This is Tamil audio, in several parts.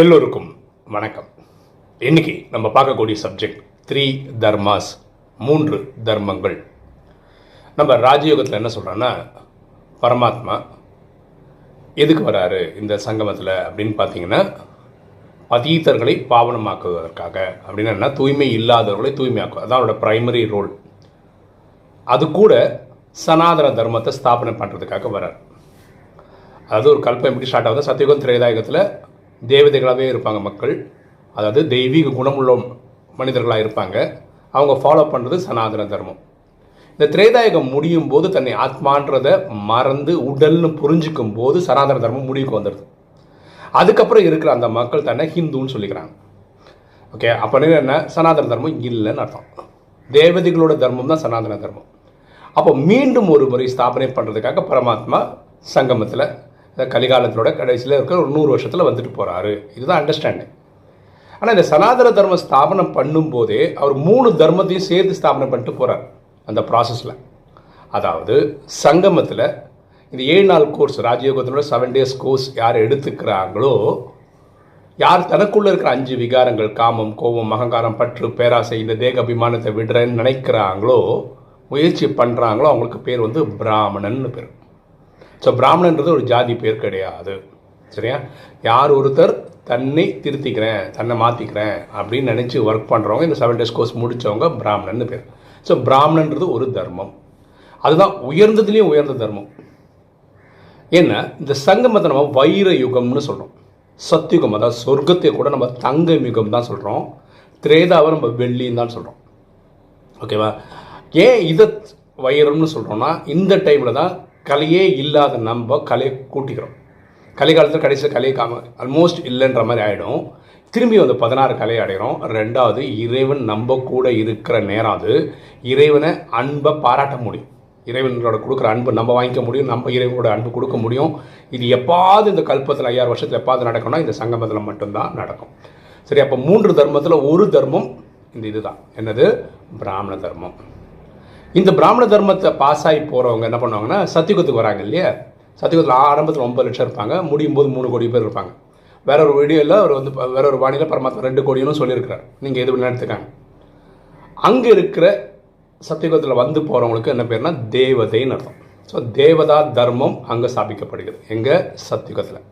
எல்லோருக்கும் வணக்கம். இன்னைக்கு நம்ம பார்க்கக்கூடிய சப்ஜெக்ட் த்ரீ தர்மாஸ் மூன்று தர்மங்கள். நம்ம ராஜயோகத்தில் என்ன சொல்கிறோன்னா பரமாத்மா எதுக்கு வராரு இந்த சங்கமத்தில் அப்படின்னு பார்த்தீங்கன்னா பதீத்தர்களை பாவனமாக்குவதற்காக. அப்படின்னு என்ன தூய்மை இல்லாதவர்களை தூய்மையாக்கும் அதான் அவரோட பிரைமரி ரோல் அது கூட சனாதன தர்மத்தை ஸ்தாபனை பண்ணுறதுக்காக வரார். அதாவது ஒரு கல்பம் எப்படி ஸ்டார்ட் ஆகுது சத்தியுகம் திரேதாயகத்தில் தேவதைகளாகவே இருப்பாங்க மக்கள். அதாவது தெய்வீக குணமுள்ள மனிதர்களாக இருப்பாங்க. அவங்க ஃபாலோ பண்ணுறது சனாதன தர்மம். இந்த திரேதாயுகம் முடியும் போது தன்னை ஆத்மான்றதை மறந்து உடல்னு புரிஞ்சுக்கும் போது சனாதன தர்மம் முடிவுக்கு வந்துடுது. அதுக்கப்புறம் இருக்கிற அந்த மக்கள் தன்னை ஹிந்துன்னு சொல்லிக்கிறாங்க. ஓகே அப்போ என்ன? சனாதன தர்மம் இல்லைன்னு அர்த்தம். தேவதைகளோட தர்மம் தான் சனாதன தர்மம். அப்போ மீண்டும் ஒரு முறை ஸ்தாபனை பண்ணுறதுக்காக பரமாத்மா சங்கமத்தில் கலிகாலத்தோட கடைசியில் இருக்கிற ஒரு நூறு வருஷத்தில் வந்துட்டு போகிறாரு இதுதான் அண்டர்ஸ்டாண்டிங் ஆனால் இந்த சனாதன தர்மம் ஸ்தாபனம் பண்ணும்போதே அவர் மூணு தர்மத்தையும் சேர்த்து ஸ்தாபனம் பண்ணிட்டு போகிறார் அந்த ப்ராசஸில் அதாவது சங்கமத்தில் இந்த ஏழு நாள் கோர்ஸ் ராஜயோகத்தினோட செவன் டேஸ் கோர்ஸ் யார் எடுத்துக்கிறாங்களோ யார் தனக்குள்ளே இருக்கிற அஞ்சு விகாரங்கள் காமம் கோபம் அகங்காரம் பற்று பேராசை இந்த தேக அபிமானத்தை விடுறேன்னு நினைக்கிறாங்களோ முயற்சி பண்ணுறாங்களோ அவங்களுக்கு பேர் வந்து பிராமணன்னு பேர். ஸோ பிராமணன்றது ஒரு ஜாதி பேர் கிடையாது. சரியா? யார் ஒருத்தர் தன்னை திருத்திக்கிறேன் தன்னை மாற்றிக்கிறேன் அப்படின்னு நினச்சி ஒர்க் பண்ணுறவங்க இந்த செவன் டேஸ் கோர்ஸ் முடித்தவங்க பிராமணன்னு பேர். ஸோ பிராமணன்றது ஒரு தர்மம். அதுதான் உயர்ந்ததுலேயும் உயர்ந்த தர்மம். ஏன்னா இந்த சங்கமத்தை நம்ம வைர யுகம்னு சொல்கிறோம் சத்தியுகம் அதாவது சொர்க்கத்தை கூட நம்ம தங்க யுகம் தான் சொல்கிறோம் திரேதாவை நம்ம வெள்ளின்னு தான் சொல்கிறோம் ஓகேவா ஏன் இதை வைரம்னு சொல்கிறோன்னா இந்த டைமில் தான் கலையே இல்லாத நம்ம கலையை கூட்டிக்கிறோம். கலை காலத்தில் கடைசியில் கலையை காம ஆல்மோஸ்ட் இல்லைன்ற மாதிரி ஆகிடும் திரும்பி வந்து பதினாறு கலை அடைகிறோம். ரெண்டாவது இறைவன் நம்ம கூட இருக்கிற நேரம் அது. இறைவனை அன்பை பாராட்ட முடியும். இறைவனோட கொடுக்குற அன்பு நம்ம வாங்கிக்க முடியும். நம்ம இறைவனோட அன்பு கொடுக்க முடியும். இது எப்பாவது இந்த கல்பத்தில் ஐயாயிரம் வருஷத்தில் எப்பாவது நடக்கணும்னா இந்த சங்கமத்தில் மட்டும்தான் நடக்கும். சரி அப்போ மூன்று தர்மத்தில் ஒரு தர்மம் இந்த இதுதான். என்னது? பிராமண தர்மம். இந்த பிராமண தர்மத்தை பாஸ் ஆகி போகிறவங்க என்ன பண்ணுவாங்கன்னா சத்தியுகத்துக்கு வராங்க இல்லையா? சத்தியுகத்தில் ஆரம்பத்தில் ஒன்பது லட்சம் இருப்பாங்க முடியும் போது மூணு கோடி பேர் இருப்பாங்க. வேற ஒரு வீடியோவில் அவர் வந்து வேற ஒரு வானிலை பரமாத்மா ரெண்டு கோடின்னு சொல்லியிருக்கிறார். நீங்கள் எது எடுத்துக்காங்க. அங்கே இருக்கிற சத்தியுகத்தில் வந்து போகிறவங்களுக்கு என்ன பேர்னா தேவதைன்னு அர்த்தம். ஸோ தேவதா தர்மம் அங்கே ஸ்தாபிக்கப்படுகிறது. எங்கே? சத்தியுகத்தில்.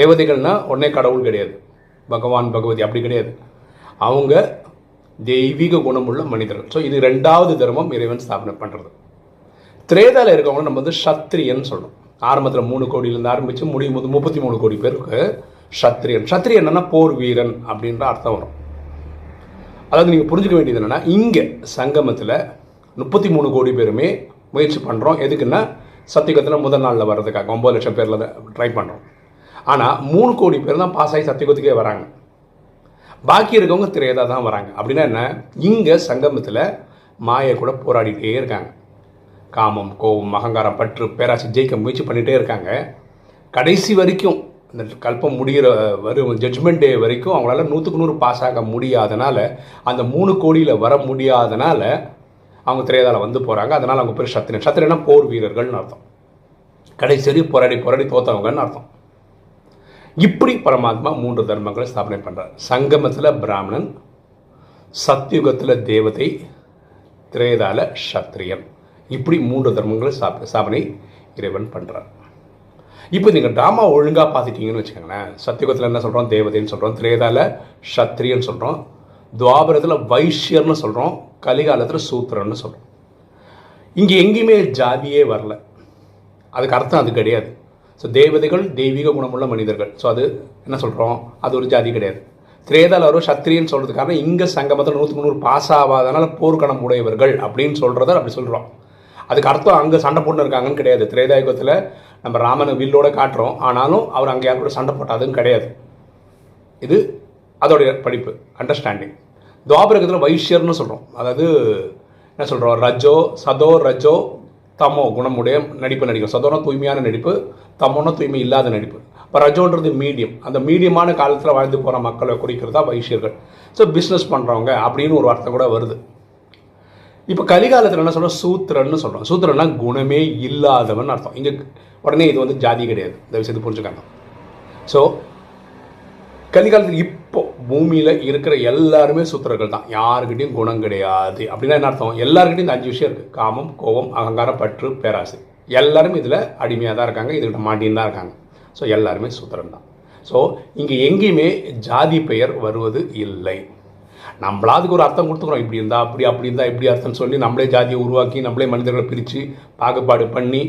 தேவதைகள்னா உடனே கடவுள் கிடையாது. பகவான் பகவதி அப்படி கிடையாது. அவங்க தெய்வீக குணமுள்ள மனிதர்கள். ஸோ இது ரெண்டாவது தர்மம் இறைவன் ஸ்தாபனை பண்ணுறது திரேதால இருக்கவங்க நம்ம வந்து சத்திரியன் சொல்கிறோம் ஆரம்பத்தில் மூணு கோடியிலேருந்து ஆரம்பித்து முடியும் போது முப்பத்தி மூணு கோடி பேருக்கு சத்திரியன். சத்திரியன் என்னன்னா போர் வீரன் அப்படின்ற அர்த்தம் வரும். அதாவது நீங்கள் புரிஞ்சுக்க வேண்டியது என்னென்னா இங்கே சங்கமத்தில் முப்பத்தி மூணு கோடி பேருமே முயற்சி பண்ணுறோம் எதுக்குன்னா சத்தியகத்தில் முதல் நாளில் வர்றதுக்காக. ஒம்பது லட்சம் பேரில் ட்ரை பண்ணுறோம் ஆனால் மூணு கோடி பேர் தான் பாஸ் ஆகி சத்தியகத்துக்கே வராங்க. பாக்கி இருக்கவங்க திரையதாக தான் வராங்க. அப்படின்னா என்ன? இங்கே சங்கமத்தில் மாயை கூட போராடிட்டே இருக்காங்க. காமம் கோபம் அகங்காரம் பற்று பேராசி ஜெயிக்க முயற்சி பண்ணிகிட்டே இருக்காங்க. கடைசி வரைக்கும் அந்த கல்பம் முடிகிற வரும் ஜட்ஜ்மெண்ட் டே வரைக்கும் அவங்களால நூற்றுக்கு நூறு பாஸ் ஆக முடியாதனால அந்த மூணு கோடியில் வர முடியாதனால அவங்க திரையதால வந்து போகிறாங்க அதனால் அவங்க பேர் சத்திரன். சத்திரனா போர் வீரர்கள்னு அர்த்தம். கடைசி போராடி போராடி தோத்தவங்கன்னு அர்த்தம். இப்படி பரமாத்மா மூன்று தர்மங்களை ஸ்தாபனை பண்ணுறார் சங்கமத்தில் பிராமணன் சத்யுகத்தில் தேவதை திரேதால சத்திரியன் இப்படி மூன்று தர்மங்களை ஸ்தாப ஸ்தாபனை இறைவன் பண்ணுறார் இப்போ நீங்கள் ட்ராமா ஒழுங்காக பார்த்துட்டீங்கன்னு வச்சுக்கோங்களேன். சத்தியுகத்தில் என்ன சொல்கிறோம் தேவதைன்னு சொல்கிறோம் திரேதால சத்திரியன்னு சொல்கிறோம் துவாபரத்தில் வைஷ்யர்னு சொல்கிறோம் கலிகாலத்தில் சூத்திரன்னு சொல்கிறோம் இங்கே எங்கேயுமே ஜாதியே வரல. அதுக்கு அர்த்தம் அது கிடையாது. ஸோ தேவதைகள் தெய்வீக குணமுள்ள மனிதர்கள். ஸோ அது என்ன சொல்கிறோம் அது ஒரு ஜாதி கிடையாது. திரேதால் வரும் சத்திரியன் சொல்கிறதுக்காக இங்கே சங்கமத்தில் நூற்றுக்கு நூறு பாஸ் ஆகாதனால போர்க்கணம் உடையவர்கள் அப்படின்னு சொல்கிறத அப்படி சொல்கிறோம் அதுக்கு அர்த்தம் அங்கே சண்டை போட்டு இருக்காங்கன்னு கிடையாது. திரேதாயுகத்தில் நம்ம ராமனை வில்லோட காட்டுறோம். ஆனாலும் அவர் அங்கே யார் கூட சண்டை போட்டாதுன்னு கிடையாது. இது அதோடைய படிப்பு அண்டர்ஸ்டாண்டிங் துவாபரகத்தில் வைஷ்யர்னு சொல்கிறோம் அதாவது என்ன சொல்கிறோம் ரஜோ சதோ ரஜோ தமோ குணமுடைய நடிப்பு நடிக்கும். சதோனா தூய்மையான நடிப்பு தமோனா தூய்மை இல்லாத நடிப்பு. இப்போ ரஜோன்றது மீடியம். அந்த மீடியமான காலத்தில் வாழ்ந்து போகிற மக்களை குறிக்கிறதா வைஷ்யர்கள். ஸோ பிஸ்னஸ் பண்ணுறவங்க அப்படின்னு ஒரு வார்த்தை கூட வருது. இப்போ கலிகாலத்தில் என்ன சொல்கிறோம் சூத்திரன்னு சொல்கிறோம் சூத்திரன்னா குணமே இல்லாதவன் அர்த்தம். இங்கே உடனே இது வந்து ஜாதி கிடையாது. இந்த விஷயத்தை புரிஞ்சுக்கணும் ஸோ கலிகாலத்தில் இப்போ பூமியில் இருக்கிற எல்லாருமே சுத்திரர்கள் தான் யாருக்கிட்டையும் குணம் கிடையாது. அப்படின்னா என்ன அர்த்தம்? எல்லாருக்கிட்டையும் இந்த அஞ்சு விஷயம் இருக்குது காமம் கோபம் அகங்காரம் பற்று பேராசை. எல்லாரும் இதில் அடிமையாக தான் இருக்காங்க. இதுக்கிட்ட மாட்டின்னு தான் இருக்காங்க. ஸோ எல்லாருமே சூத்திரம் தான் ஸோ இங்கே எங்கேயுமே ஜாதி பெயர் வருவது இல்லை. நம்மளா அதுக்கு ஒரு அர்த்தம் கொடுத்துக்கிறோம். இப்படி இருந்தால் அப்படி அப்படி இருந்தால் இப்படி அர்த்தம் சொல்லி நம்மளே ஜாதியை உருவாக்கி நம்மளே மனிதர்களை பிரித்து பாகுபாடு பண்ணி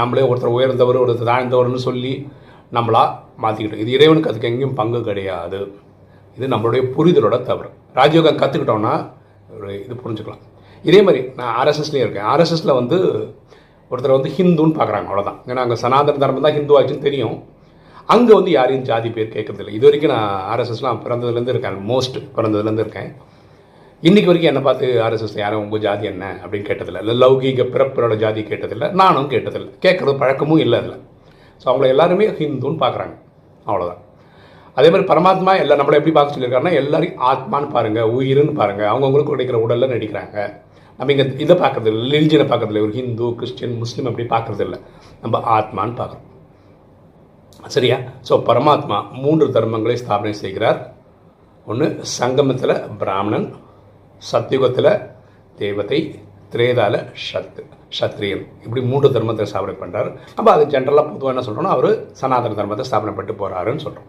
நம்மளே ஒருத்தர் உயர்ந்தவர் ஒருத்தர் தாழ்ந்தவர்னு சொல்லி நம்மளா மாற்றிக்கிட்டோம் இது இறைவனுக்கு அதுக்கு எங்கேயும் பங்கு கிடையாது. இது நம்மளுடைய புரிதலோட தவறு. ராஜயோகம் கற்றுக்கிட்டோன்னா ஒரு இது புரிஞ்சுக்கலாம். இதே மாதிரி நான் ஆர்எஸ்எஸ்லேயும் இருக்கேன். ஆர்எஸ்எஸில் வந்து ஒருத்தர் வந்து ஹிந்துன்னு பார்க்குறாங்க அவ்வளோதான் ஏன்னா அங்கே சனாதன தர்மம் தான் ஹிந்து ஆச்சுன்னு தெரியும். அங்கே வந்து யாரையும் ஜாதி பேர் கேட்கறதில்ல. இது வரைக்கும் நான் ஆர்எஸ்எஸ்லாம் பிறந்ததுலேருந்து இருக்கேன். மோஸ்ட் பிறந்ததுலேருந்து இருக்கேன். இன்றைக்கி வரைக்கும் என்னை பார்த்து ஆர்எஸ்எஸ் யாரும் உங்கள் ஜாதி என்ன? அப்படின்னு கேட்டதில்லை. இல்லை லௌகீக பிறப்பரோட ஜாதி கேட்டதில்லை. நானும் கேட்டதில்லை. கேட்குறது பழக்கமும் இல்லை அதில். ஸோ அவங்கள எல்லாருமே ஹிந்துன்னு பார்க்குறாங்க அவ்வளோதான் அதே மாதிரி பரமாத்மா எல்லாம் நம்மளை எப்படி பார்க்க சொல்லியிருக்காருன்னா எல்லாரையும் ஆத்மான்னு பாருங்கள் உயிர்னு பாருங்கள் அவங்கவுங்களுக்கு கிடைக்கிற உடலில் நடிக்கிறாங்க. நம்ம இங்கே இதை பார்க்கறது இல்லை ரிலிஜனை பார்க்குறது இல்லை. ஒரு ஹிந்து கிறிஸ்டின் முஸ்லீம் அப்படி பார்க்கறது இல்லை. நம்ம ஆத்மான்னு பார்க்குறோம். சரியா? ஸோ பரமாத்மா மூன்று தர்மங்களை ஸ்தாபனை செய்கிறார். ஒன்று சங்கமத்தில் பிராமணன் சத்தியுகத்தில் தேவதை திரேதால சத்து சத்திரியன் இப்படி மூன்று தர்மத்தை ஸ்தாபனை பண்ணுறாரு நம்ம அது ஜென்ரலாக பொதுவாக என்ன சொல்கிறோம்னா அவர் சனாதன தர்மத்தை ஸ்தாபனை பண்ணிட்டு போகிறாருன்னு சொல்கிறோம்